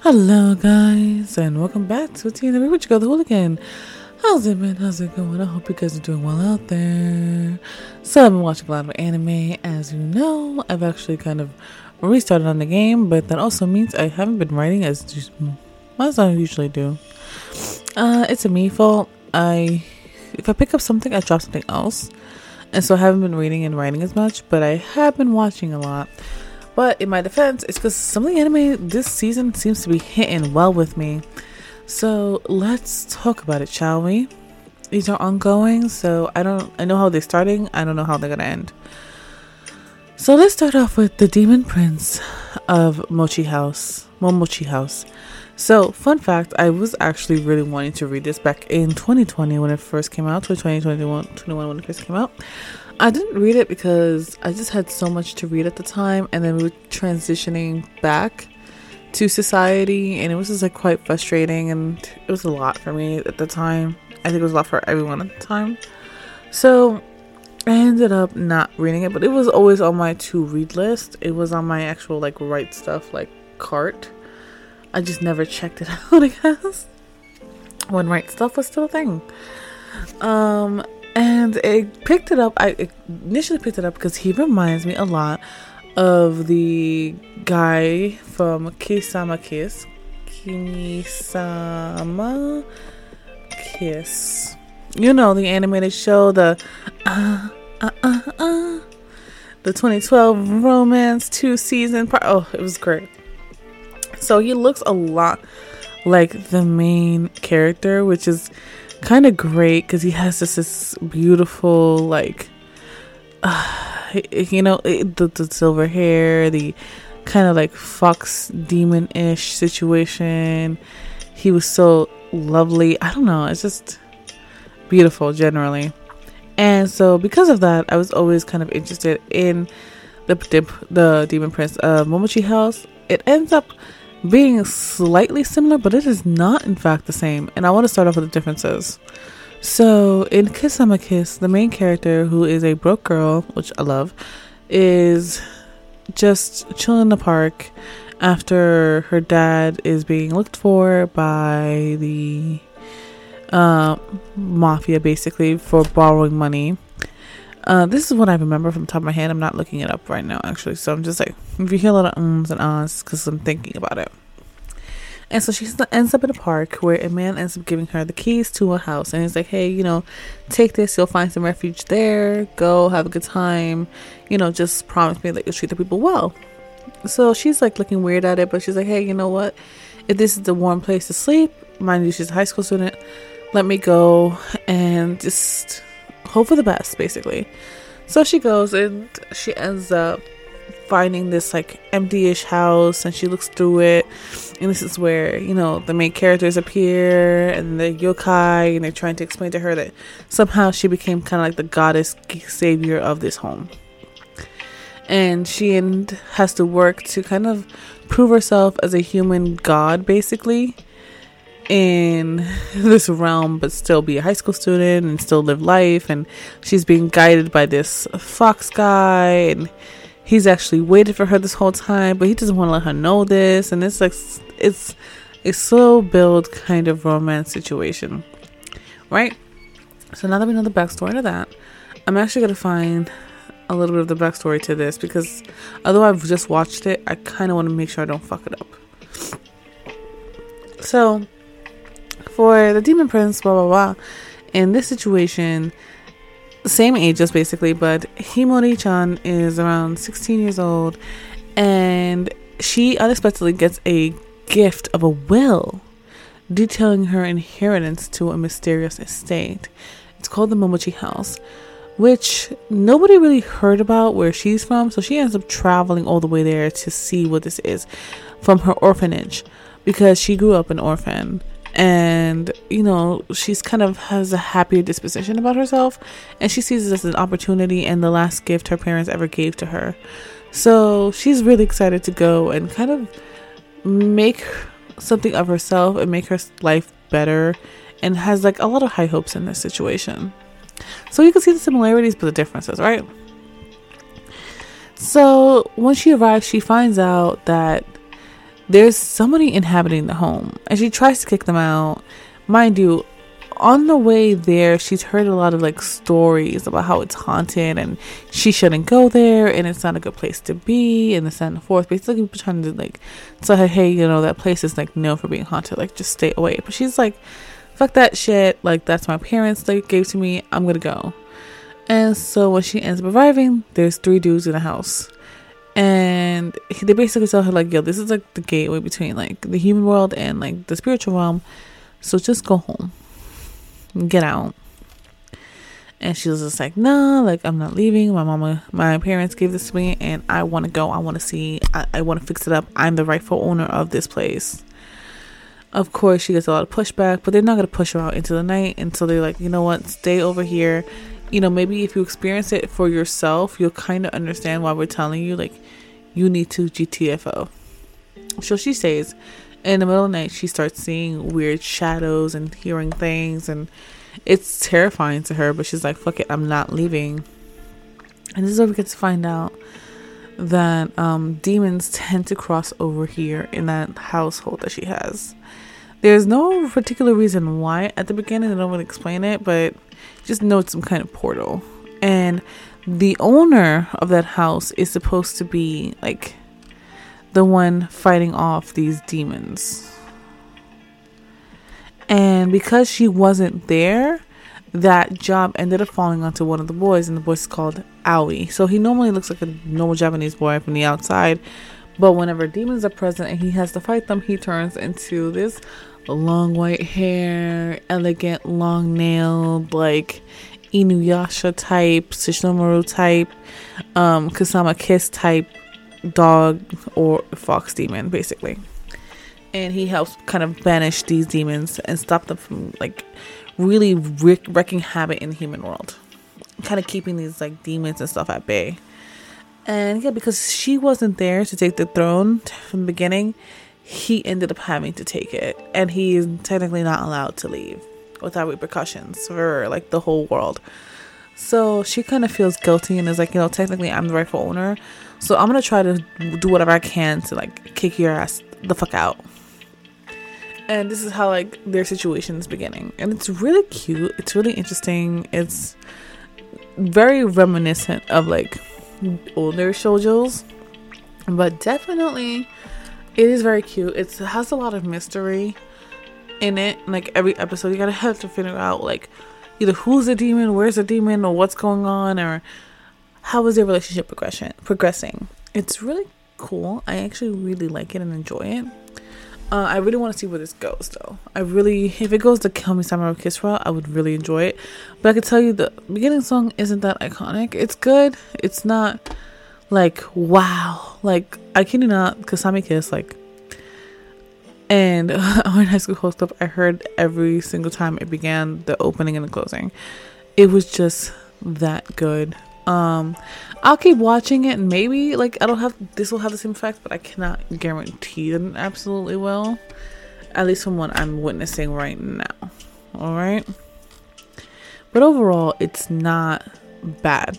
Hello, guys, and welcome back to TNA Rich Girl the Hooligan. How's it been? How's it going? I hope you guys are doing well out there. So, I've been watching a lot of anime. As you know, I've actually kind of restarted on the game, but that also means I haven't been writing as just, as I usually do. Uh, it's a me fault. I if I pick up something, I drop something else, and so I haven't been reading and writing as much. But I have been watching a lot. But in my defense, it's because some of the anime this season seems to be hitting well with me. So let's talk about it, shall we? These are ongoing, so I don't I know how they're starting, I don't know how they're gonna end. So let's start off with the Demon Prince of Mochi House. Momochi House. So, fun fact, I was actually really wanting to read this back in 2020 when it first came out, 2020, 2021, 21 when it first came out. I didn't read it because I just had so much to read at the time, and then we were transitioning back to society, and it was just like quite frustrating, and it was a lot for me at the time. I think it was a lot for everyone at the time. So I ended up not reading it, but it was always on my to read list. It was on my actual like Right Stuf like cart. I just never checked it out, I guess. When Right Stuf was still a thing. Um and I picked it up. I initially picked it up because he reminds me a lot of the guy from Kisama Kiss. Kamisama Kiss. You know, the animated show, the uh, uh, uh, uh, the 2012 romance two season part. Oh, it was great. So he looks a lot like the main character, which is kind of great because he has this, this beautiful like uh, you know the, the silver hair the kind of like fox demon-ish situation. He was so lovely. I don't know. It's just beautiful generally. And so because of that i was always kind of interested in the the, the demon prince of momochi house. It ends up being slightly similar, but it is not, in fact, the same. And I want to start off with the differences. So, in Kiss I'm a Kiss, the main character, who is a broke girl, which I love, is just chilling in the park after her dad is being looked for by the uh, mafia, basically, for borrowing money. Uh, this is what I remember from the top of my head. I'm not looking it up right now, actually. So I'm just like, if you hear a lot of ums and ahs, because I'm thinking about it. And so she ends up in a park where a man ends up giving her the keys to a house. And he's like, hey, you know, take this. You'll find some refuge there. Go have a good time. You know, just promise me that you'll treat the people well. So she's like looking weird at it, but she's like, hey, you know what? If this is the warm place to sleep, mind you, she's a high school student. Let me go and just hope for the best, basically. So she goes and she ends up finding this like empty-ish house and she looks through it and this is where you know the main characters appear and the yokai and they're trying to explain to her that somehow she became kind of like the goddess savior of this home and she and has to work to kind of prove herself as a human god basically in this realm but still be a high school student and still live life. And she's being guided by this fox guy. And he's actually waited for her this whole time but he doesn't want to let her know this. And it's like it's a slow build kind of romance situation right? So now that we know the backstory to that i'm actually going to find a little bit of the backstory to this because although i've just watched it i kind of want to make sure i don't fuck it up. So for the demon prince, blah blah blah. In this situation, same age ages basically, but Himari-chan is around 16 years old, and she unexpectedly gets a gift of a will detailing her inheritance to a mysterious estate. It's called the Momochi House, which nobody really heard about where she's from, so she ends up traveling all the way there to see what this is from her orphanage because she grew up an orphan and you know she's kind of has a happier disposition about herself. And she sees this as an opportunity and the last gift her parents ever gave to her. So she's really excited to go and kind of make something of herself and make her life better and has like a lot of high hopes in this situation. So you can see the similarities but the differences right? So when she arrives she finds out that there's somebody inhabiting the home and she tries to kick them out. Mind you, on the way there, she's heard a lot of like stories about how it's haunted and she shouldn't go there and it's not a good place to be and this and the forth. Basically, trying to like tell her, hey, you know, that place is like known for being haunted, like just stay away. But she's like, fuck that shit. Like, that's my parents they gave to me. I'm gonna go. And so when she ends up arriving, there's three dudes in the house. And they basically tell her, like, yo, this is like the gateway between like the human world and like the spiritual realm. So just go home get out. And she was just like, no, like I'm not leaving. My mama, my parents gave this to me, and I want to go. I want to see. I, I want to fix it up. I'm the rightful owner of this place. Of course, she gets a lot of pushback, but they're not gonna push her out into the night. And so they're like, you know what? Stay over here. You know, maybe if you experience it for yourself, you'll kind of understand why we're telling you. Like, you need to GTFO. So she says, in the middle of the night she starts seeing weird shadows and hearing things and it's terrifying to her but she's like fuck it i'm not leaving and this is where we get to find out that um, demons tend to cross over here in that household that she has there's no particular reason why at the beginning they don't really explain it but just know it's some kind of portal and the owner of that house is supposed to be like the one fighting off these demons. And because she wasn't there, that job ended up falling onto one of the boys, and the boy's called Owie. So he normally looks like a normal Japanese boy from the outside, but whenever demons are present and he has to fight them, he turns into this long white hair, elegant, long nailed, like Inuyasha type, Sesshomaru type, um, Kamisama Kiss type dog or fox demon, basically. And he helps kind of banish these demons and stop them from like really wreaking havoc in the human world, kind of keeping these like demons and stuff at bay. And yeah, because she wasn't there to take the throne from the beginning, he ended up having to take it, and he is technically not allowed to leave without repercussions for like the whole world. So she kind of feels guilty and is like, you know, technically I'm the rightful owner, so I'm gonna try to do whatever I can to like kick your ass the fuck out. And this is how like their situation is beginning. And it's really cute. It's really interesting. It's very reminiscent of like older shoujos. But definitely it is very cute. It's, it has a lot of mystery in it. Like every episode you gotta have to figure out like either who's the demon, where's the demon, or what's going on, or how is their relationship progression progressing? It's really cool. I actually really like it and enjoy it. Uh, I really want to see where this goes, though. I really, if it goes to Kill Me Samurai route, I would really enjoy it. But I can tell you the beginning song isn't that iconic. It's good. It's not like wow. Like I you not, Kasami Kiss like. And on High School Host I heard every single time it began the opening and the closing. It was just that good. Um, I'll keep watching it, and maybe like I don't have this will have the same effect, but I cannot guarantee that it absolutely will. At least from what I'm witnessing right now. All right, but overall, it's not bad.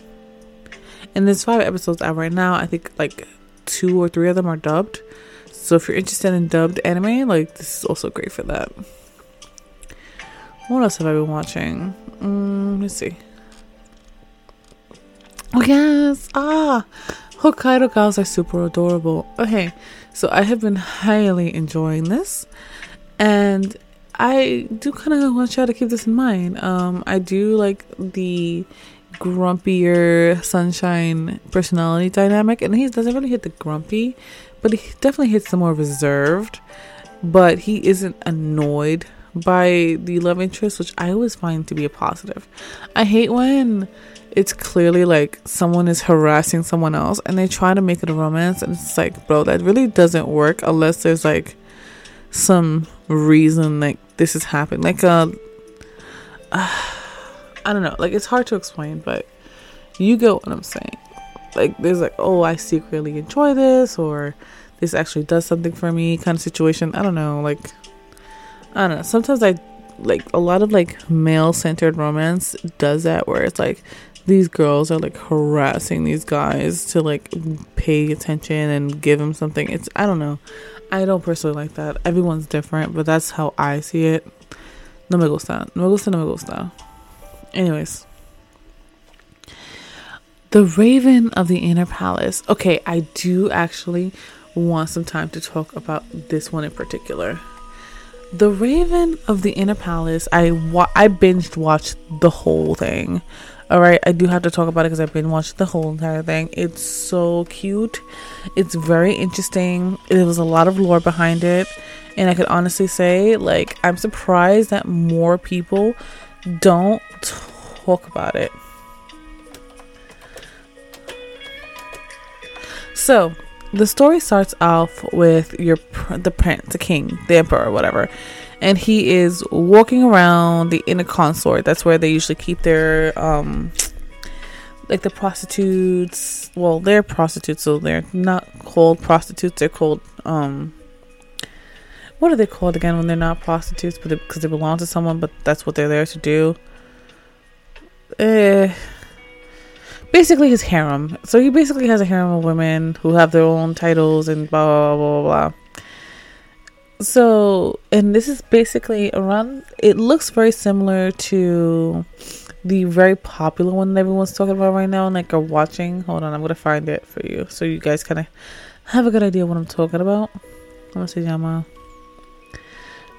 And there's five episodes out right now. I think like two or three of them are dubbed. So if you're interested in dubbed anime, like this is also great for that. What else have I been watching? Mm, let's see. Oh yes! Ah, Hokkaido gals are super adorable. Okay, so I have been highly enjoying this, and I do kind of want you to keep this in mind. Um, I do like the grumpier sunshine personality dynamic, and he doesn't really hit the grumpy, but he definitely hits the more reserved. But he isn't annoyed by the love interest, which I always find to be a positive. I hate when it's clearly like someone is harassing someone else and they try to make it a romance and it's like bro that really doesn't work unless there's like some reason like this has happened like uh, uh i don't know like it's hard to explain but you get what i'm saying like there's like oh i secretly enjoy this or this actually does something for me kind of situation i don't know like i don't know sometimes i like a lot of like male centered romance does that where it's like these girls are like harassing these guys to like pay attention and give them something. It's I don't know. I don't personally like that. Everyone's different, but that's how I see it. No me gusta. No me gusta, no me gusta. Anyways. The Raven of the Inner Palace. Okay, I do actually want some time to talk about this one in particular. The Raven of the Inner Palace. I wa- I binged watched the whole thing. All right, I do have to talk about it because I've been watching the whole entire thing. It's so cute. It's very interesting. There was a lot of lore behind it, and I could honestly say, like, I'm surprised that more people don't talk about it. So, the story starts off with your the prince, the king, the emperor, whatever, and he is walking around the inner consort. That's where they usually keep their um like the prostitutes. Well, they're prostitutes, so they're not called prostitutes. They're called um what are they called again when they're not prostitutes, but because they, they, belong to someone, but that's what they're there to do. Eh. Basically, his harem. So he basically has a harem of women who have their own titles and blah blah blah blah. blah so and this is basically around it looks very similar to the very popular one that everyone's talking about right now and like are watching hold on i'm gonna find it for you so you guys kind of have a good idea what i'm talking about ¿Cómo se llama?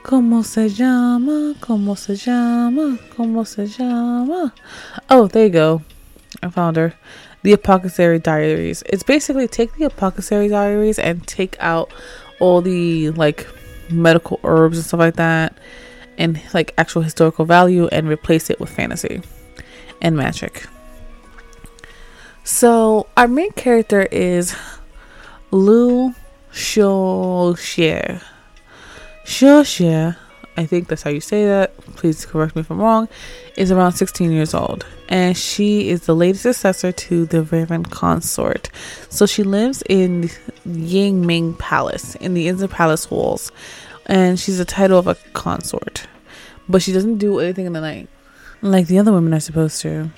¿Cómo se llama? ¿Cómo se llama? ¿Cómo se llama? Oh, there you go. I found her. The Apothecary Diaries. It's basically take the Apothecary Diaries and take out all the like medical herbs and stuff like that and like actual historical value and replace it with fantasy and magic. So our main character is Lu Xiaoxie. Xiaoxie, I think that's how you say that. Please correct me if I'm wrong. Is around 16 years old, and she is the latest successor to the Raven consort. So she lives in Yangming Palace in the Inner Palace walls, and she's the title of a consort, but she doesn't do anything in the night like the other women are supposed to.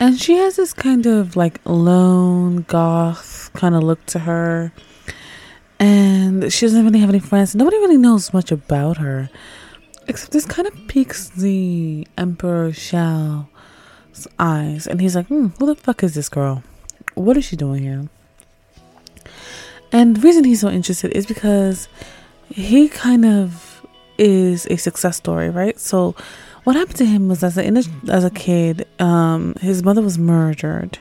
And she has this kind of like lone goth kind of look to her. She doesn't really have any friends. Nobody really knows much about her. Except this kind of piques the Emperor Xiao's eyes. And he's like, hmm, who the fuck is this girl? What is she doing here? And the reason he's so interested is because he kind of is a success story, right? So, what happened to him was as a as a kid, um, his mother was murdered,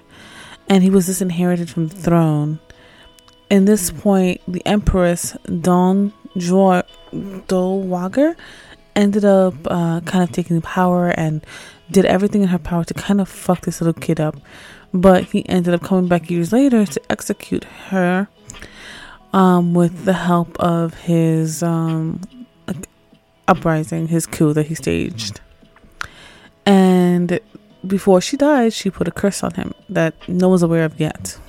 and he was disinherited from the throne. In this point, the Empress Don Dowager ended up uh, kind of taking power and did everything in her power to kind of fuck this little kid up. But he ended up coming back years later to execute her um, with the help of his um, uprising, his coup that he staged. And before she died, she put a curse on him that no one's aware of yet.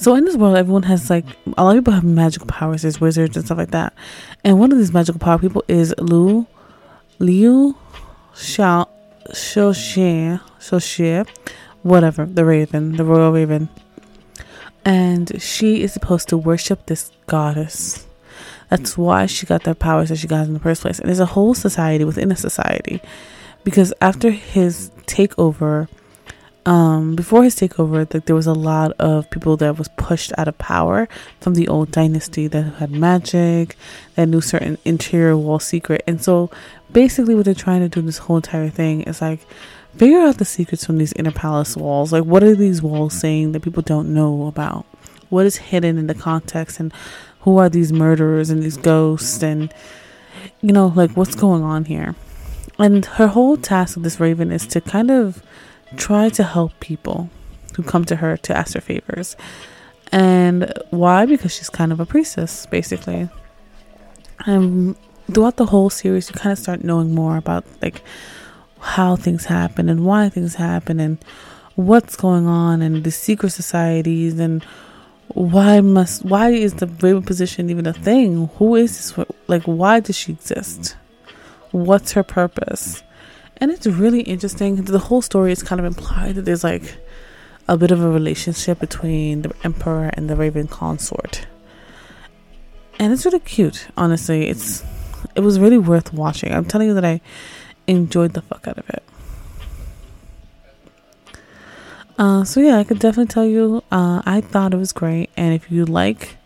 So in this world, everyone has like a lot of people have magical powers. There's wizards and stuff like that. And one of these magical power people is Lu Liu Xiao Shou Shou whatever, the Raven, the Royal Raven and she is supposed to worship this goddess. That's why she got the powers that she got in the first place. And there's a whole society within a society. Because after his takeover, um, before his takeover, like, there was a lot of people that was pushed out of power from the old dynasty that had magic, that knew certain interior wall secret. And so basically what they're trying to do this whole entire thing is like figure out the secrets from these inner palace walls. Like, what are these walls saying that people don't know about? What is hidden in the context, and who are these murderers and these ghosts, and you know, like what's going on here? And her whole task of this raven is to kind of try to help people who come to her to ask her favors. And why? Because she's kind of a priestess, basically. And throughout the whole series, you kind of start knowing more about like how things happen and why things happen and what's going on and the secret societies and why must why is the raven position even a thing who is this like why does she exist what's her purpose And it's really interesting. The whole story is kind of implied that there's like a bit of a relationship between the emperor and the raven consort. And it's really cute, honestly. It's it was really worth watching. I'm telling you that I enjoyed the fuck out of it. Uh, so yeah, I could definitely tell you, uh, I thought it was great. And if you like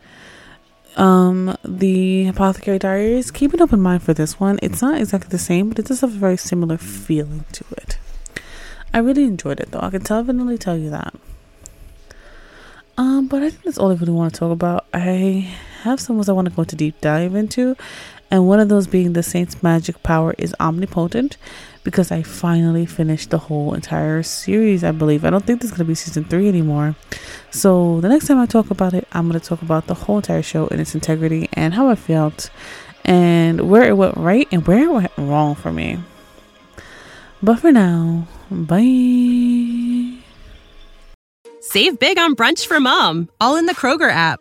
um, the Apothecary Diaries, keep an open mind for this one. It's not exactly the same, but it does have a very similar feeling to it. I really enjoyed it though. I can definitely tell you that. Um, but I think that's all I really want to talk about. I have some ones I want to go into deep dive into, and one of those being the Saint's magic power is omnipotent because I finally finished the whole entire series, I believe. I don't think there's going to be season three anymore. So the next time I talk about it, I'm going to talk about the whole entire show in its integrity and how I felt and where it went right and where it went wrong for me. But for now, bye. Save big on brunch for mom, all in the Kroger app.